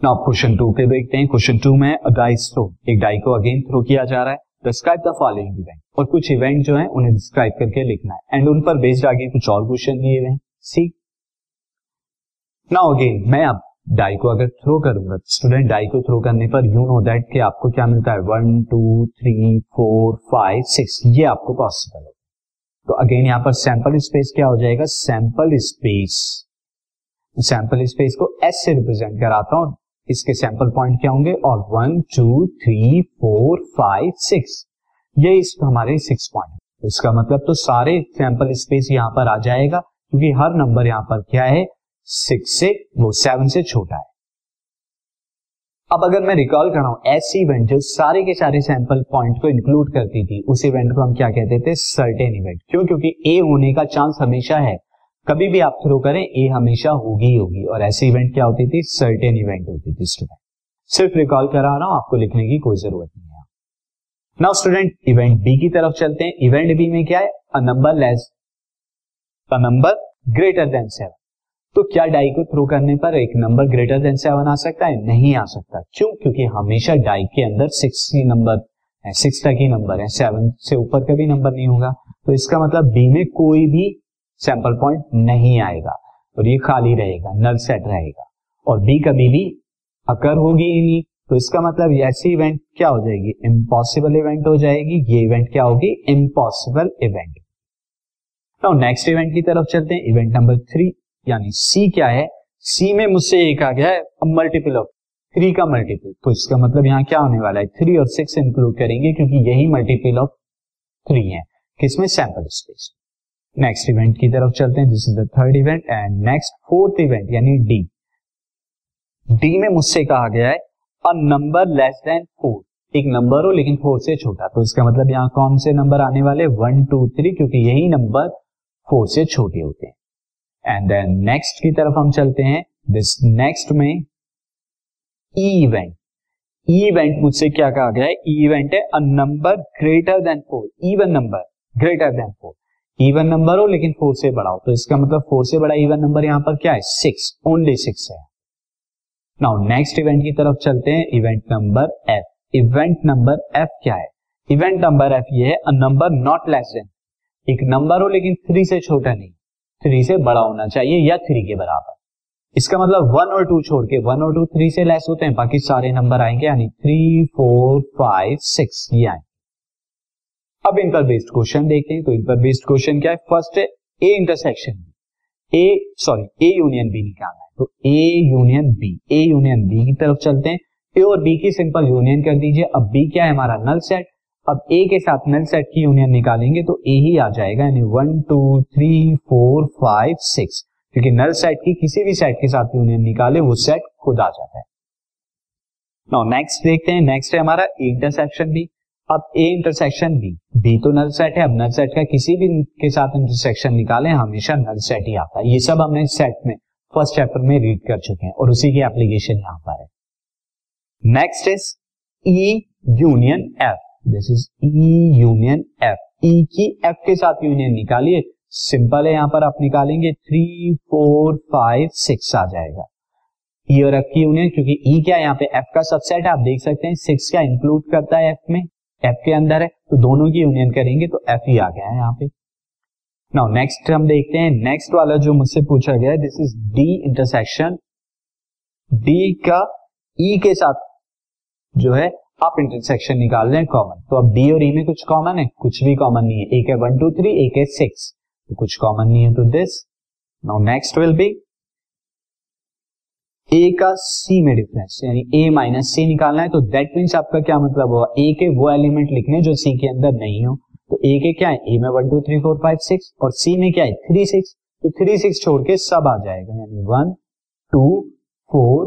Now question to पे देखते हैं। क्वेश्चन टू में डाइस थ्रो एक डाई को अगेन थ्रो किया जा रहा है। डिस्क्राइब द फॉलोइंग इवेंट और कुछ इवेंट जो है, उन्हें डिस्क्राइब करके लिखना है। एंड उन पर बेस्ड आगे कुछ और क्वेश्चन दिए हुए हैं। सी नाउ अगेन मैं अब डाई को अगर थ्रो करूँगा स्टूडेंट डाई को थ्रो करने पर यू नो दैट कि आपको क्या मिलता है? One two three four five six ये आपको पॉसिबल है तो अगेन यहाँ पर सैंपल स्पेस क्या हो जाएगा? सैंपल स्पेस सैंपल स्पेस को एस से रिप्रेजेंट कराता हूँ। इसके सैंपल पॉइंट क्या होंगे? और one two three four five six ये इस हमारे सिक्स पॉइंट तो इसका मतलब तो सारे सैंपल स्पेस यहाँ पर आ जाएगा, क्योंकि हर नंबर यहाँ पर क्या है? सिक्स से, वो सेवन से छोटा है। अब अगर मैं रिकॉल कर रहा हूँ, ऐसी इवेंट जो सारे के सारे सैंपल पॉइंट को इंक्लूड करती थी, उस इवेंट को हम क्या कहते थे? सर्टेन इवेंट क्यों? क्योंकि ए होने का चांस हमेशा है। कभी भी आप थ्रो करें ए हमेशा होगी होगी। और ऐसी इवेंट क्या होती थी? सर्टेन इवेंट होती थी स्टूडेंट सिर्फ़ रिकॉल करा रहा हूँ, आपको लिखने की कोई ज़रूरत नहीं है। नाउ स्टूडेंट इवेंट बी की तरफ़ चलते हैं। इवेंट बी में क्या है? A number less a number greater than seven तो क्या डाई को थ्रो करने पर एक नंबर ग्रेटर देन सेवन आ सकता है? नहीं आ सकता। क्यों? क्योंकि हमेशा डाई के अंदर सिक्स ही नंबर है। सिक्स तक ही नंबर है। सेवन से ऊपर का भी नंबर नहीं होगा। तो इसका मतलब बी में कोई भी सैंपल पॉइंट नहीं आएगा, और ये खाली रहेगा, नल सेट रहेगा। और बी कभी भी अकर होगी ही नहीं तो इसका मतलब ऐसी इवेंट क्या हो जाएगी? इम्पॉसिबल इवेंट हो जाएगी। ये इवेंट क्या होगी? इम्पॉसिबल इवेंट तो नेक्स्ट इवेंट की तरफ़ चलते हैं इवेंट नंबर थ्री यानी सी क्या है? सी में मुझसे एक आ गया है मल्टीपल ऑफ़ थ्री का मल्टीपल तो इसका मतलब यहाँ क्या होने वाला है? थ्री और सिक्स इंक्लूड करेंगे, क्योंकि यही मल्टीपल ऑफ़ थ्री है। किसमें? सैंपल स्पेस नेक्स्ट इवेंट की तरफ़ चलते हैं. This is the third event and next fourth event यानी डी डी में मुझसे कहा गया है a number less than four एक नंबर हो, लेकिन फोर से छोटा. तो इसका मतलब यहाँ कौन से नंबर आने वाले? वन टू थ्री क्योंकि यही नंबर फोर से छोटे होते हैं. एंड देन नेक्स्ट की तरफ़ हम चलते हैं. दिस नेक्स्ट में इवेंट ई इवेंट मुझसे क्या कहा गया है? इवेंट है a number greater than four even number greater than four even number हो, लेकिन फोर से बड़ा हो। तो इसका मतलब फोर से बड़ा इवन नंबर यहाँ पर क्या है? सिक्स ओनली सिक्स है। नाउ नेक्स्ट इवेंट की तरफ़ चलते हैं। Event number F event number F क्या है? इवेंट नंबर एफ़ ये है नंबर नॉट लेस देन एक नंबर हो, लेकिन थ्री से छोटा नहीं। थ्री से बड़ा होना चाहिए या थ्री के बराबर। इसका मतलब वन और टू छोड़ के वन और टू थ्री से लेस होते हैं। बाकी सारे नंबर आएँगे, यानी थ्री फोर फाइव सिक्स ये आएँगे। अब इन पर बेस्ड क्वेश्चन देखते हैं तो इन पर बेस्ड क्वेश्चन क्या है? फ़र्स्ट है A intersection A sorry A union B निकालना है? तो A union B A union B की तरफ़ चलते हैं। ए और बी की सिंपल यूनियन कर दीजिए। अब बी क्या है? हमारा नल सेट अब ए के साथ नल सेट की यूनियन निकालेंगे तो ए ही आ जाएगा, यानी one two three four five six क्योंकि नल सेट की किसी भी सेट के साथ यूनियन निकाले, वो सेट खुद आ जाता है। नेक्स्ट देखते हैं। नेक्स्ट है हमारा इंटरसेक्शन बी अब ए इंटरसेक्शन बी बी तो नल सेट है, अब नल सेट का किसी भी के साथ इंटरसेक्शन निकालें, हमेशा नल सेट ही आता है। ये सब हमने सेट में फ़र्स्ट चैप्टर में रीड कर चुके हैं और उसी की एप्लीकेशन यहाँ पर है। Next is E union F this is E union F E की एफ़ के साथ यूनियन निकालिए। सिंपल है, यहाँ पर आप निकालेंगे थ्री फोर फाइव सिक्स आ जाएगा। ई e और एफ़ की यूनियन क्योंकि ई e क्या है, यहाँ पे एफ़ का सबसेट है, आप देख सकते हैं सिक्स क्या इंक्लूड करता है एफ़ में। एफ़ के अंदर है तो दोनों की यूनियन करेंगे तो एफ़ ही आ गया है यहाँ पे। नाउ नेक्स्ट हम देखते हैं नेक्स्ट वाला जो मुझसे पूछा गया है this is D intersection D का ई e के साथ जो है, आप इंटरसेक्शन निकाल रहे हैं कॉमन तो अब डी और ई e में कुछ कॉमन है, कुछ भी कॉमन नहीं है। एक है वन टू थ्री एक है सिक्स तो कुछ कॉमन नहीं है तो this now next will be A का सी में डिफरेंस यानी ए माइनस सी निकालना है तो दैट मीन्स आपका क्या मतलब हुआ ए के वो एलिमेंट लिखने जो सी के अंदर नहीं हो। तो ए के क्या है? ए में one two three four five six और सी में क्या है? थ्री सिक्स तो थ्री सिक्स छोड़ के सब आ जाएगा, यानी one two four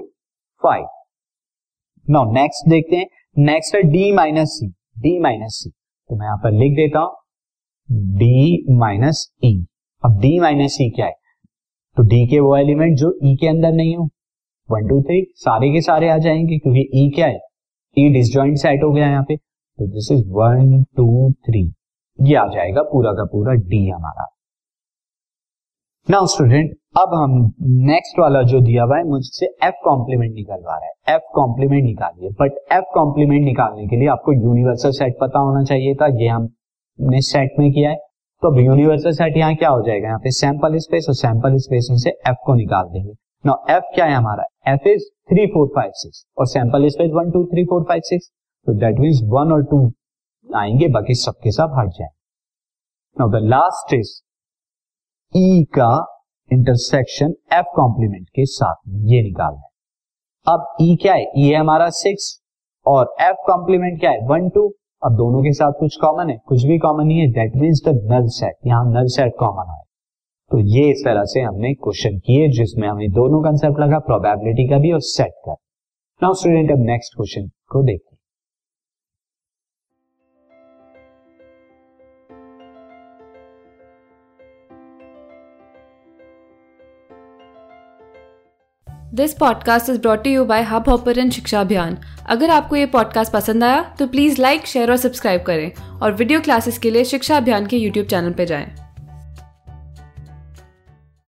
five now next देखते हैं। नेक्स्ट है D minus C D minus C तो मैं यहाँ पर लिख देता हूँ। डी माइनस ई अब डी माइनस सी क्या है? तो डी के वो एलिमेंट जो ई e के अंदर नहीं हो। वन टू थ्री सारे के सारे आ जाएँगे, क्योंकि ई e क्या है? ई डिसजॉइंट सेट हो गया यहाँ पे। तो this is one two three ये आ जाएगा पूरा का पूरा डी हमारा। नाउ स्टूडेंट अब हम नेक्स्ट वाला जो दिया हुआ है, मुझसे एफ़ कॉम्प्लीमेंट निकलवा रहा है। एफ़ कॉम्प्लीमेंट निकालिए। बट एफ़ कॉम्प्लीमेंट निकालने के लिए आपको यूनिवर्सल सेट पता होना चाहिए था। ये हमने सेट में किया है। तो अब यूनिवर्सल सेट यहाँ क्या हो जाएगा? यहाँ पे सैंपल स्पेस और सैंपल स्पेस में से एफ़ को निकाल देंगे। नाउ एफ़ क्या है हमारा? F is three four five six और sample space one two three four five six तो दैट मीन्स वन और टू आएँगे बाकी सबके सब हट जाए now the last is E का इंटरसेक्शन एफ़ कॉम्प्लीमेंट के साथ ये निकालना है। अब ई e क्या है? ई e है हमारा सिक्स और एफ़ कॉम्प्लीमेंट क्या है? वन टू अब दोनों के साथ कुछ कॉमन है, कुछ भी कॉमन नहीं है। That means the null set यहाँ नल सेट कॉमन है। तो ये इस तरह से हमने क्वेश्चन किए, जिसमें हमें दोनों कंसेप्ट लगा प्रोबेबिलिटी का भी और सेट का। नाउ स्टूडेंट अब नेक्स्ट क्वेश्चन को देखिए this podcast is brought you by Hubhopper शिक्षा अभियान अगर आपको ये पॉडकास्ट पसंद आया तो प्लीज़ लाइक शेयर और सब्सक्राइब करें। और वीडियो क्लासेस के लिए शिक्षा अभियान के यूट्यूब चैनल पर जाएँ।